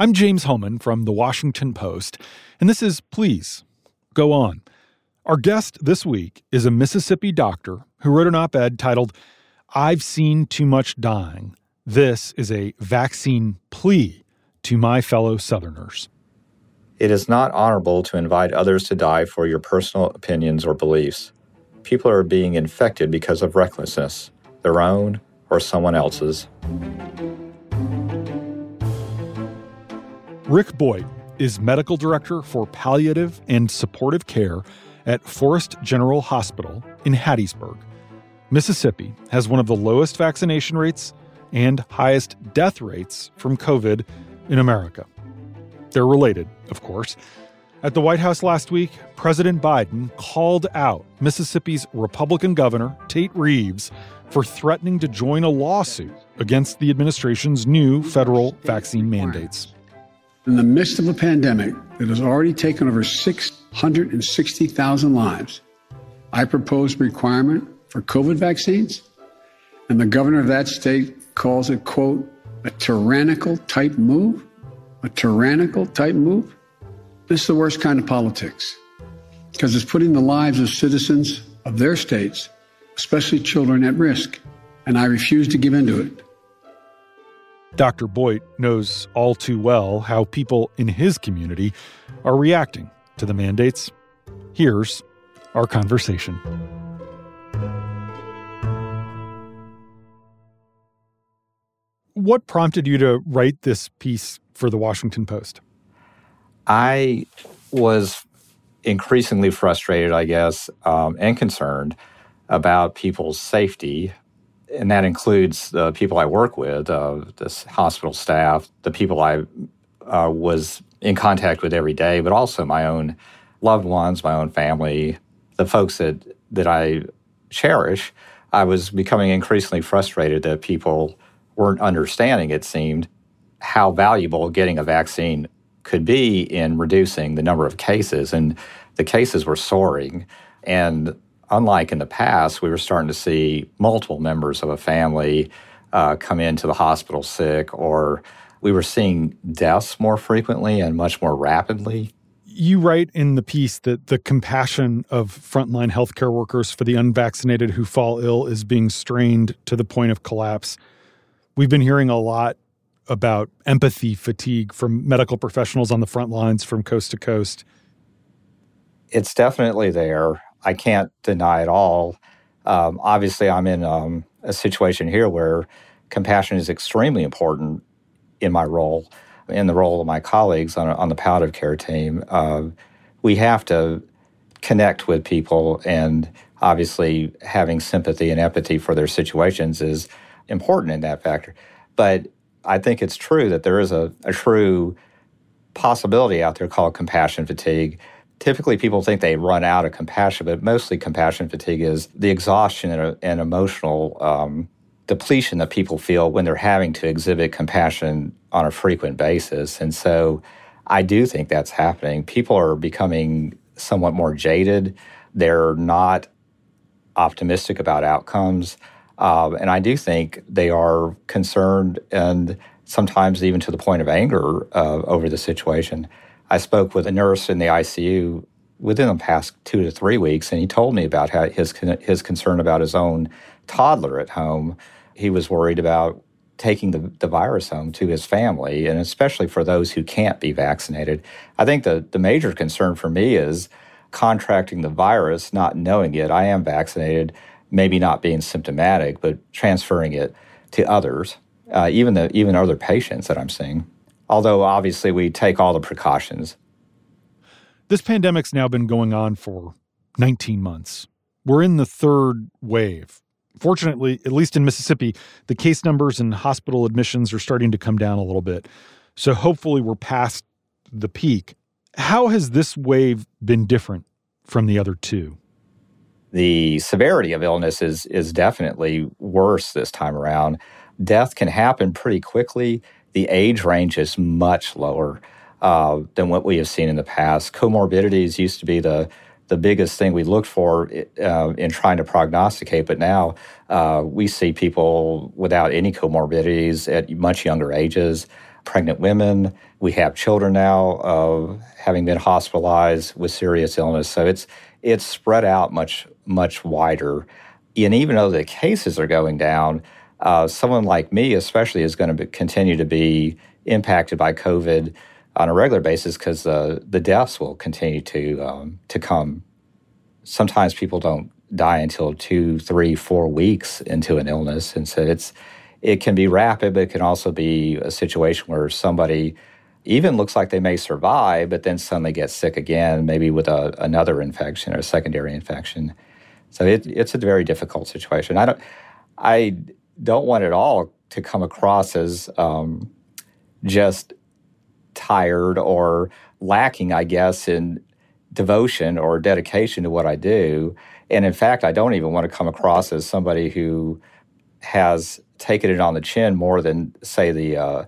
I'm James Hohmann from The Washington Post, and this is Please Go On. Our guest this week is a Mississippi doctor who wrote an op ed titled, I've Seen Too Much Dying. This is a vaccine plea to my fellow Southerners. It is not honorable to invite others to die for your personal opinions or beliefs. People are being infected because of recklessness, their own or someone else's. Rick Boyte is medical director for palliative and supportive care at Forrest General Hospital in Hattiesburg. Mississippi has one of the lowest vaccination rates and highest death rates from COVID in America. They're related, of course. At the White House last week, President Biden called out Mississippi's Republican governor, Tate Reeves, for threatening to join a lawsuit against the administration's new federal vaccine mandates. In the midst of a pandemic that has already taken over 660,000 lives, I propose a requirement for COVID vaccines, and the governor of that state calls it, quote, a tyrannical type move? A tyrannical type move? This is the worst kind of politics because it's putting the lives of citizens of their states, especially children, at risk. And I refuse to give in to it. Dr. Boyte knows all too well how people in his community are reacting to the mandates. Here's our conversation. What prompted you to write this piece for the Washington Post? I was increasingly frustrated, I guess, um, and concerned about people's safety. And that includes the people I work with, uh, this hospital staff, the people I uh, was in contact with every day, but also my own loved ones, my own family, the folks that, that I cherish. I was becoming increasingly frustrated that people weren't understanding, it seemed, how valuable getting a vaccine could be in reducing the number of cases. And the cases were soaring. And unlike in the past, we were starting to see multiple members of a family uh, come into the hospital sick, or we were seeing deaths more frequently and much more rapidly. You write in the piece that the compassion of frontline healthcare workers for the unvaccinated who fall ill is being strained to the point of collapse. We've been hearing a lot about empathy fatigue from medical professionals on the front lines from coast to coast? It's definitely there. I can't deny it all. Um, obviously, I'm in um, a situation here where compassion is extremely important in my role, in the role of my colleagues on, on the palliative care team. Uh, we have to connect with people, and obviously, having sympathy and empathy for their situations is important in that factor. But I think it's true that there is a, a true possibility out there called compassion fatigue. Typically, people think they run out of compassion, but mostly compassion fatigue is the exhaustion and, and emotional um, depletion that people feel when they're having to exhibit compassion on a frequent basis. And so I do think that's happening. People are becoming somewhat more jaded. They're not optimistic about outcomes. Um, and I do think they are concerned and sometimes even to the point of anger uh, over the situation. I spoke with a nurse in the ICU within the past two to three weeks, and he told me about his his concern about his own toddler at home. He was worried about taking the, the virus home to his family, and especially for those who can't be vaccinated. I think the, the major concern for me is contracting the virus, not knowing it. I am vaccinated maybe not being symptomatic, but transferring it to others, uh, even the even other patients that I'm seeing. Although obviously we take all the precautions. This pandemic's now been going on for 19 months. We're in the third wave. Fortunately, at least in Mississippi, the case numbers and hospital admissions are starting to come down a little bit. So hopefully we're past the peak. How has this wave been different from the other two? the severity of illness is is definitely worse this time around. Death can happen pretty quickly. The age range is much lower uh, than what we have seen in the past. Comorbidities used to be the the biggest thing we looked for uh, in trying to prognosticate. But now uh, we see people without any comorbidities at much younger ages, pregnant women. We have children now uh, having been hospitalized with serious illness. So it's it's spread out much much wider. And even though the cases are going down, uh, someone like me, especially, is going to continue to be impacted by COVID on a regular basis because uh, the deaths will continue to um, to come. Sometimes people don't die until two, three, four weeks into an illness, and so it's it can be rapid, but it can also be a situation where somebody even looks like they may survive, but then suddenly gets sick again, maybe with a, another infection or a secondary infection. So it, it's a very difficult situation. I don't I don't want it all to come across as um, just tired or lacking, I guess, in devotion or dedication to what I do. And in fact, I don't even want to come across as somebody who has taken it on the chin more than, say, the uh,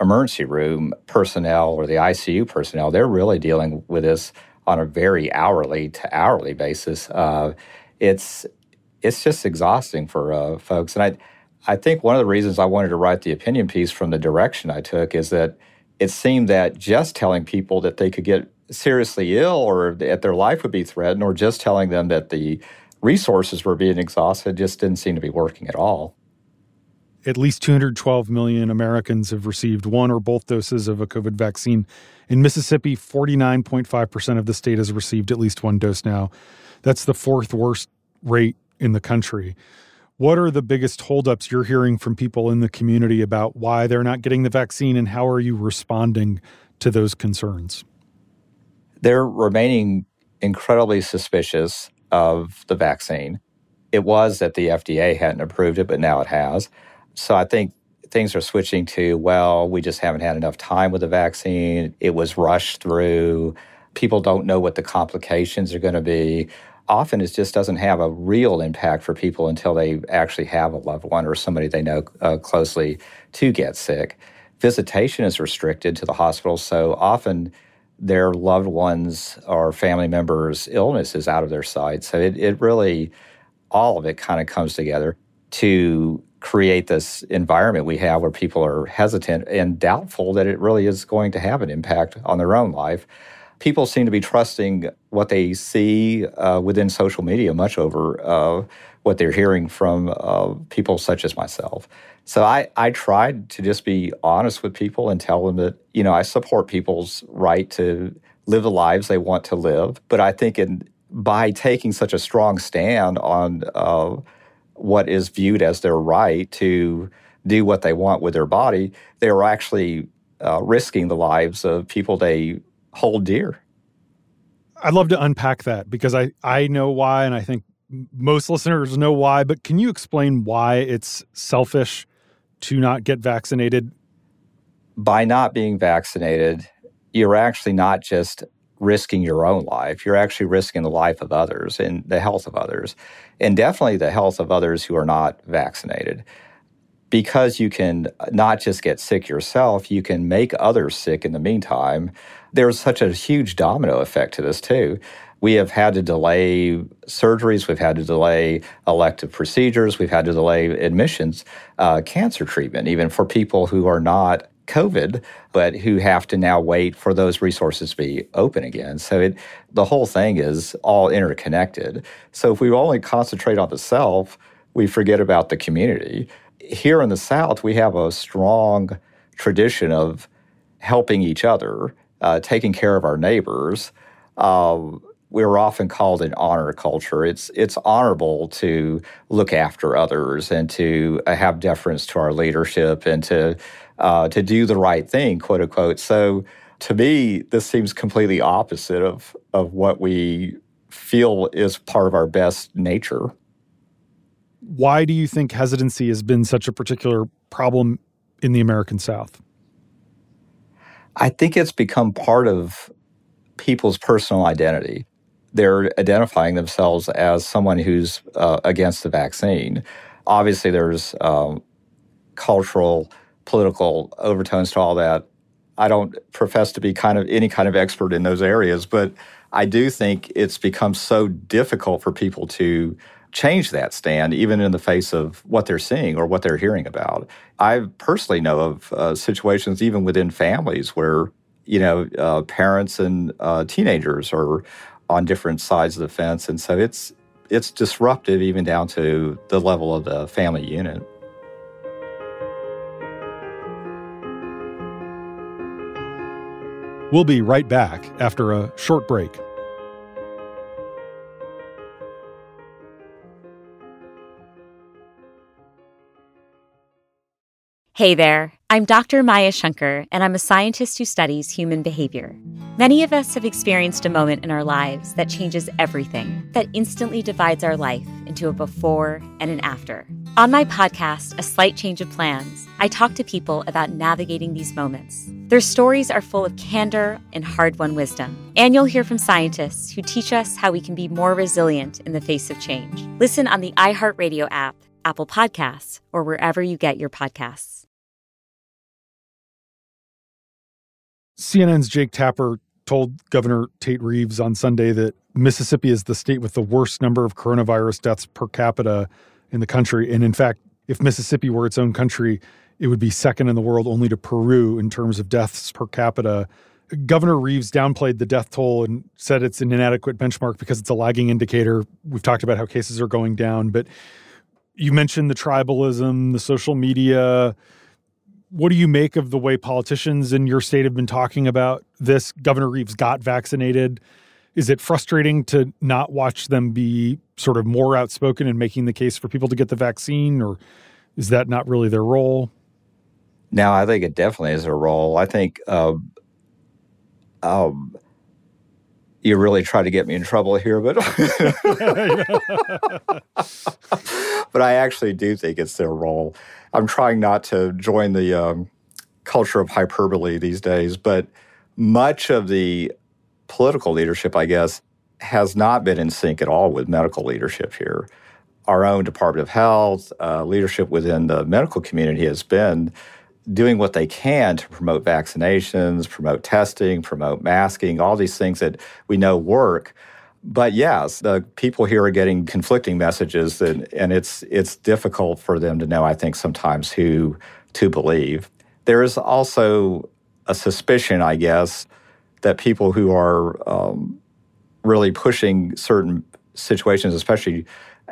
emergency room personnel or the ICU personnel. They're really dealing with this on a very hourly to hourly basis. Uh, it's it's just exhausting for uh, folks, and I I think one of the reasons I wanted to write the opinion piece from the direction I took is that it seemed that just telling people that they could get seriously ill or that their life would be threatened, or just telling them that the resources were being exhausted, just didn't seem to be working at all. At least 212 million Americans have received one or both doses of a COVID vaccine. In Mississippi, 49.5% of the state has received at least one dose now. That's the fourth worst rate in the country. What are the biggest holdups you're hearing from people in the community about why they're not getting the vaccine and how are you responding to those concerns? They're remaining incredibly suspicious of the vaccine. It was that the FDA hadn't approved it, but now it has. So I think things are switching to, well, we just haven't had enough time with the vaccine. It was rushed through. People don't know what the complications are going to be often it just doesn't have a real impact for people until they actually have a loved one or somebody they know uh, closely to get sick. Visitation is restricted to the hospital, so often their loved ones or family members' illness is out of their sight. So it, it really, all of it kind of comes together to create this environment we have where people are hesitant and doubtful that it really is going to have an impact on their own life people seem to be trusting what they see uh, within social media much over uh, what they're hearing from uh, people such as myself. So I, I tried to just be honest with people and tell them that, you know, I support people's right to live the lives they want to live. But I think in, by taking such a strong stand on uh, what is viewed as their right to do what they want with their body, they are actually uh, risking the lives of people they hold dear. I'd love to unpack that because I, I know why, and I think most listeners know why, but can you explain why it's selfish to not get vaccinated? By not being vaccinated, you're actually not just risking your own life, you're actually risking the life of others and the health of others, and definitely the health of others who are not vaccinated because you can not just get sick yourself, you can make others sick in the meantime. There's such a huge domino effect to this, too. We have had to delay surgeries, we've had to delay elective procedures, we've had to delay admissions, uh, cancer treatment, even for people who are not COVID, but who have to now wait for those resources to be open again. So it, the whole thing is all interconnected. So if we only concentrate on the self, we forget about the community here in the South, we have a strong tradition of helping each other, uh, taking care of our neighbors. Uh, we're often called an honor culture. It's it's honorable to look after others and to uh, have deference to our leadership and to uh, to do the right thing, quote unquote. So, to me, this seems completely opposite of of what we feel is part of our best nature. Why do you think hesitancy has been such a particular problem in the American South? I think it's become part of people's personal identity. They're identifying themselves as someone who's uh, against the vaccine. Obviously, there's um, cultural, political overtones to all that I don't profess to be kind of any kind of expert in those areas, but I do think it's become so difficult for people to change that stand, even in the face of what they're seeing or what they're hearing about. I personally know of uh, situations, even within families, where you know uh, parents and uh, teenagers are on different sides of the fence, and so it's it's disruptive even down to the level of the family unit. We'll be right back after a short break. Hey there, I'm Dr. Maya Shankar, and I'm a scientist who studies human behavior. Many of us have experienced a moment in our lives that changes everything, that instantly divides our life into a before and an after. On my podcast, A Slight Change of Plans, I talk to people about navigating these moments. Their stories are full of candor and hard won wisdom. And you'll hear from scientists who teach us how we can be more resilient in the face of change. Listen on the iHeartRadio app, Apple Podcasts, or wherever you get your podcasts. CNN's Jake Tapper told Governor Tate Reeves on Sunday that Mississippi is the state with the worst number of coronavirus deaths per capita in the country. And in fact, if Mississippi were its own country, it would be second in the world only to Peru in terms of deaths per capita. Governor Reeves downplayed the death toll and said it's an inadequate benchmark because it's a lagging indicator. We've talked about how cases are going down, but you mentioned the tribalism, the social media, what do you make of the way politicians in your state have been talking about this? Governor Reeves got vaccinated. Is it frustrating to not watch them be sort of more outspoken in making the case for people to get the vaccine, or is that not really their role? No, I think it definitely is a role. I think uh, um, you really try to get me in trouble here, but but I actually do think it's their role. I'm trying not to join the um, culture of hyperbole these days, but much of the political leadership, I guess, has not been in sync at all with medical leadership here. Our own Department of Health, uh, leadership within the medical community has been doing what they can to promote vaccinations, promote testing, promote masking, all these things that we know work. But yes, the people here are getting conflicting messages, and, and it's it's difficult for them to know. I think sometimes who to believe. There is also a suspicion, I guess, that people who are um, really pushing certain situations, especially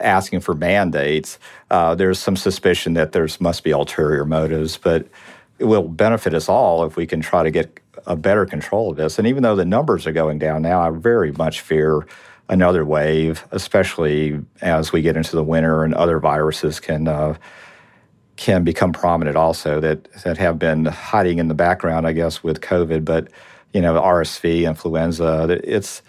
asking for mandates, uh, there's some suspicion that there must be ulterior motives. But it will benefit us all if we can try to get a better control of this. And even though the numbers are going down now, I very much fear another wave, especially as we get into the winter and other viruses can uh, can become prominent also that that have been hiding in the background, I guess, with COVID. But you know, RSV, influenza. It's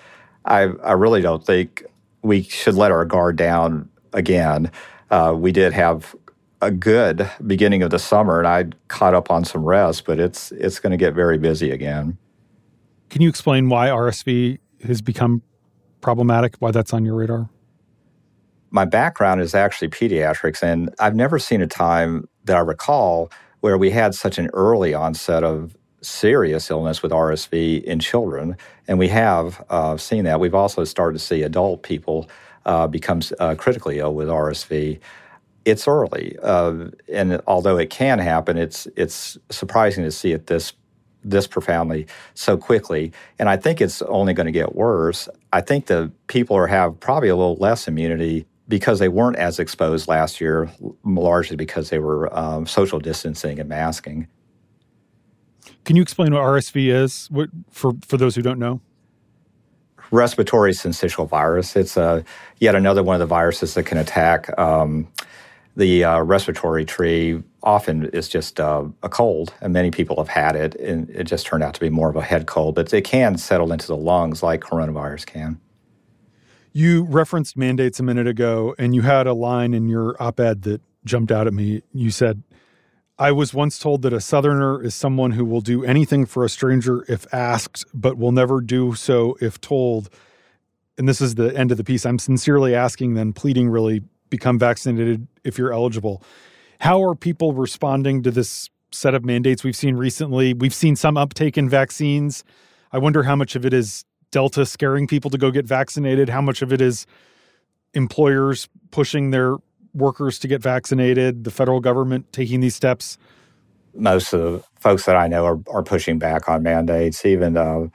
I I really don't think we should let our guard down again. Uh, we did have a good beginning of the summer, and I caught up on some rest, but it's it's going to get very busy again. Can you explain why RSV has become problematic? Why that's on your radar? My background is actually pediatrics, and I've never seen a time that I recall where we had such an early onset of serious illness with RSV in children, and we have uh, seen that. We've also started to see adult people uh, become uh, critically ill with RSV it's early, uh, and although it can happen, it's it's surprising to see it this this profoundly so quickly. And I think it's only going to get worse. I think the people are have probably a little less immunity because they weren't as exposed last year, largely because they were um, social distancing and masking. Can you explain what RSV is what, for for those who don't know? Respiratory syncytial virus. It's a uh, yet another one of the viruses that can attack. Um, the uh, respiratory tree often is just uh, a cold, and many people have had it, and it just turned out to be more of a head cold, but it can settle into the lungs like coronavirus can. You referenced mandates a minute ago, and you had a line in your op ed that jumped out at me. You said, I was once told that a Southerner is someone who will do anything for a stranger if asked, but will never do so if told. And this is the end of the piece. I'm sincerely asking, then pleading really become vaccinated if you're eligible. How are people responding to this set of mandates we've seen recently. We've seen some uptake in vaccines. I wonder how much of it is Delta scaring people to go get vaccinated, how much of it is employers pushing their workers to get vaccinated, the federal government taking these steps? Most of the folks that I know are, are pushing back on mandates. Even uh,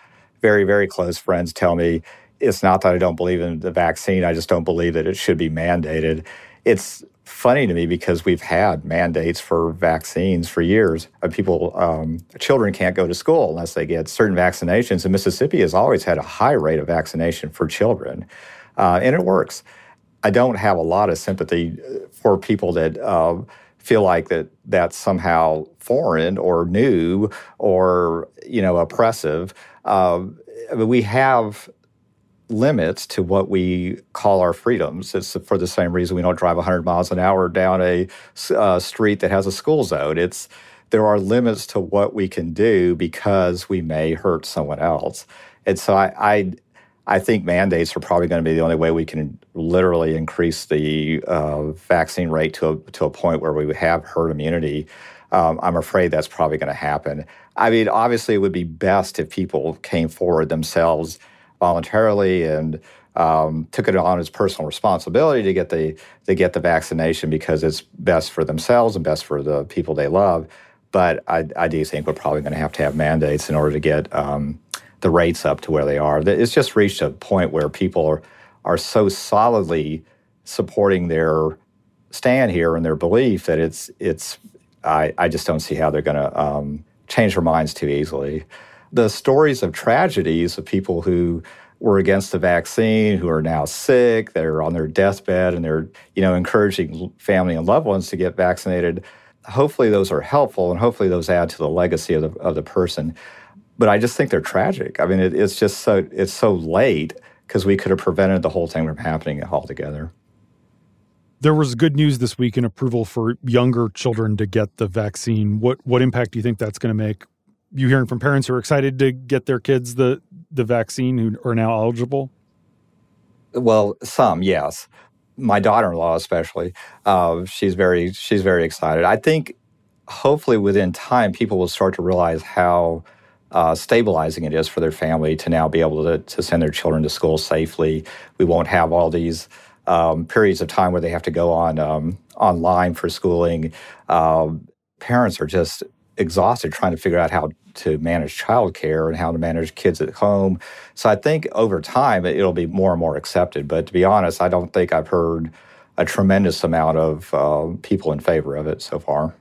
very, very close friends tell me it's not that I don't believe in the vaccine, I just don't believe that it should be mandated. It's funny to me because we've had mandates for vaccines for years. People, um, children can't go to school unless they get certain vaccinations. And Mississippi has always had a high rate of vaccination for children, uh, and it works. I don't have a lot of sympathy uh, for people that uh, feel like that that's somehow foreign or new or you know oppressive. Uh, we have limits to what we call our freedoms. It's for the same reason we don't drive 100 miles an hour down a uh, street that has a school zone. It's there are limits to what we can do because we may hurt someone else. And so I, I, I think mandates are probably going to be the only way we can literally increase the uh, vaccine rate to a, to a point where we have herd immunity. Um, I'm afraid that's probably going to happen. I mean, obviously, it would be best if people came forward themselves voluntarily and um, took it on as personal responsibility to get the to get the vaccination because it's best for themselves and best for the people they love. But I, I do think we're probably going to have to have mandates in order to get um, the rates up to where they are. It's just reached a point where people are are so solidly supporting their stand here and their belief that it's it's I, I just don't see how they're going to um, change their minds too easily the stories of tragedies of people who were against the vaccine, who are now sick, they're on their deathbed, and they're you know encouraging family and loved ones to get vaccinated. Hopefully, those are helpful, and hopefully, those add to the legacy of the of the person. But I just think they're tragic. I mean, it, it's just so it's so late because we could have prevented the whole thing from happening altogether. There was good news this week in approval for younger children to get the vaccine. What what impact do you think that's going to make you hearing from parents who are excited to get their kids the the vaccine who are now eligible? Well, some yes. My daughter-in-law, especially, uh, she's very she's very excited. I think hopefully within time, people will start to realize how uh, stabilizing it is for their family to now be able to, to send their children to school safely. We won't have all these um, periods of time where they have to go on um, online for schooling. Uh, parents are just exhausted trying to figure out how to manage childcare and how to manage kids at home. So I think over time it'll be more and more accepted. But to be honest, I don't think I've heard a tremendous amount of uh, people in favor of it so far.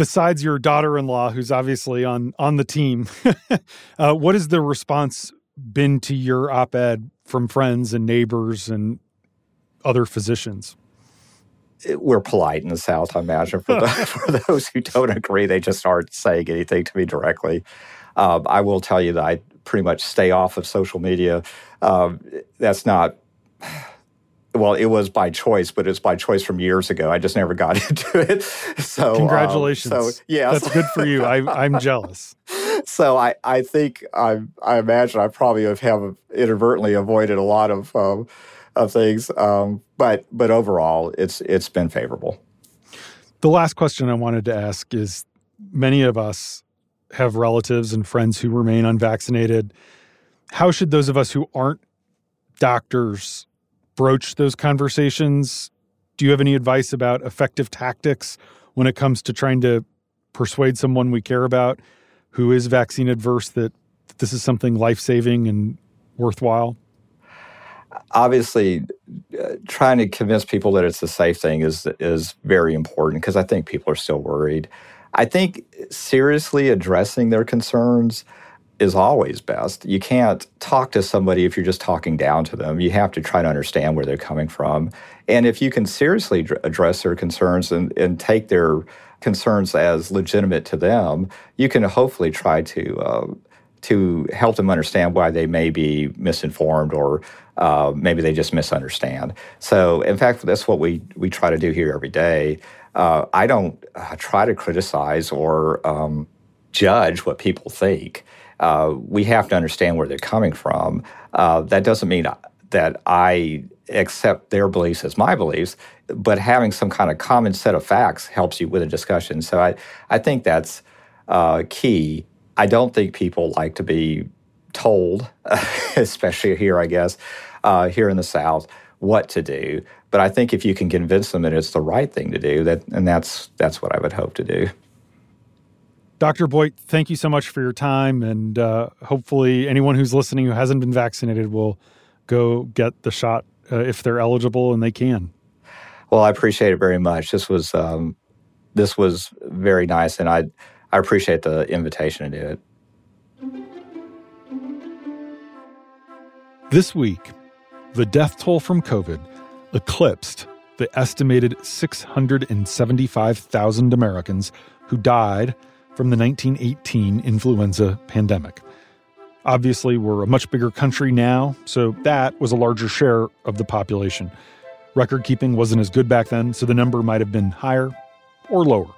Besides your daughter-in-law, who's obviously on on the team, uh, what has the response been to your op-ed from friends and neighbors and other physicians? we're polite in the South, I imagine. For, the, for those who don't agree, they just aren't saying anything to me directly. Um, I will tell you that I pretty much stay off of social media. Um, that's not, well, it was by choice, but it's by choice from years ago. I just never got into it. So, um, congratulations. Um, so, yeah, that's good for you. I, I'm jealous. So I, I think I, I imagine I probably have, have inadvertently avoided a lot of um, of things. Um, but but overall, it's it's been favorable. The last question I wanted to ask is: many of us have relatives and friends who remain unvaccinated. How should those of us who aren't doctors broach those conversations? Do you have any advice about effective tactics when it comes to trying to persuade someone we care about who is vaccine adverse that this is something life saving and worthwhile? obviously uh, trying to convince people that it's a safe thing is is very important because I think people are still worried. I think seriously addressing their concerns is always best. You can't talk to somebody if you're just talking down to them. You have to try to understand where they're coming from. And if you can seriously address their concerns and, and take their concerns as legitimate to them, you can hopefully try to uh, to help them understand why they may be misinformed or uh, maybe they just misunderstand. So, in fact, that's what we, we try to do here every day. Uh, I don't uh, try to criticize or um, judge what people think. Uh, we have to understand where they're coming from. Uh, that doesn't mean that I accept their beliefs as my beliefs, but having some kind of common set of facts helps you with a discussion. So I, I think that's uh, key. I don't think people like to be told, especially here, I guess, uh, here in the South, what to do. But I think if you can convince them that it's the right thing to do, that and that's that's what I would hope to do. Dr. Boyte, thank you so much for your time, and uh, hopefully, anyone who's listening who hasn't been vaccinated will go get the shot uh, if they're eligible and they can. Well, I appreciate it very much. This was um, this was very nice, and I I appreciate the invitation to do it. This week, the death toll from COVID eclipsed the estimated 675,000 Americans who died from the 1918 influenza pandemic. Obviously, we're a much bigger country now, so that was a larger share of the population. Record keeping wasn't as good back then, so the number might have been higher or lower.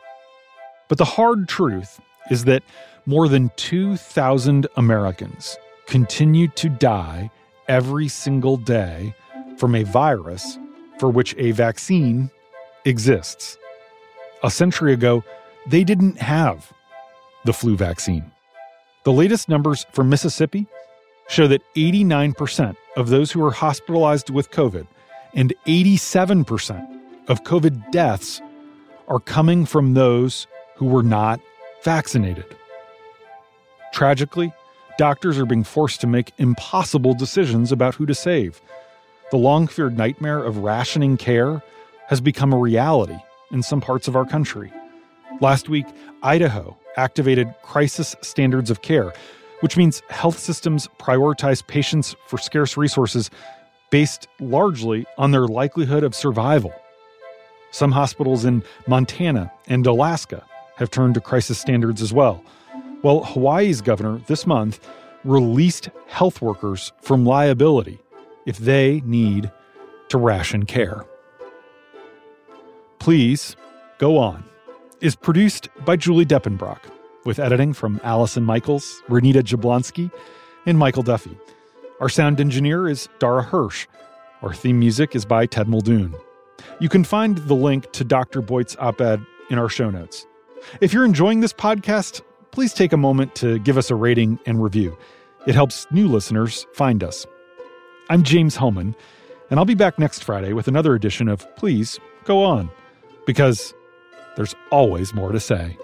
But the hard truth is that more than 2,000 Americans continue to die every single day from a virus for which a vaccine exists. A century ago, they didn't have the flu vaccine. The latest numbers from Mississippi show that 89% of those who are hospitalized with COVID and 87% of COVID deaths are coming from those who were not vaccinated. Tragically, doctors are being forced to make impossible decisions about who to save. The long feared nightmare of rationing care has become a reality in some parts of our country. Last week, Idaho activated crisis standards of care, which means health systems prioritize patients for scarce resources based largely on their likelihood of survival. Some hospitals in Montana and Alaska have turned to crisis standards as well. Well, Hawaii's governor this month released health workers from liability if they need to ration care. Please go on is produced by Julie Deppenbrock, with editing from Allison Michaels, Renita Jablonski, and Michael Duffy. Our sound engineer is Dara Hirsch. Our theme music is by Ted Muldoon. You can find the link to Dr. Boyte's op ed in our show notes. If you're enjoying this podcast, please take a moment to give us a rating and review. It helps new listeners find us. I'm James Hohmann, and I'll be back next Friday with another edition of Please Go On, because there's always more to say.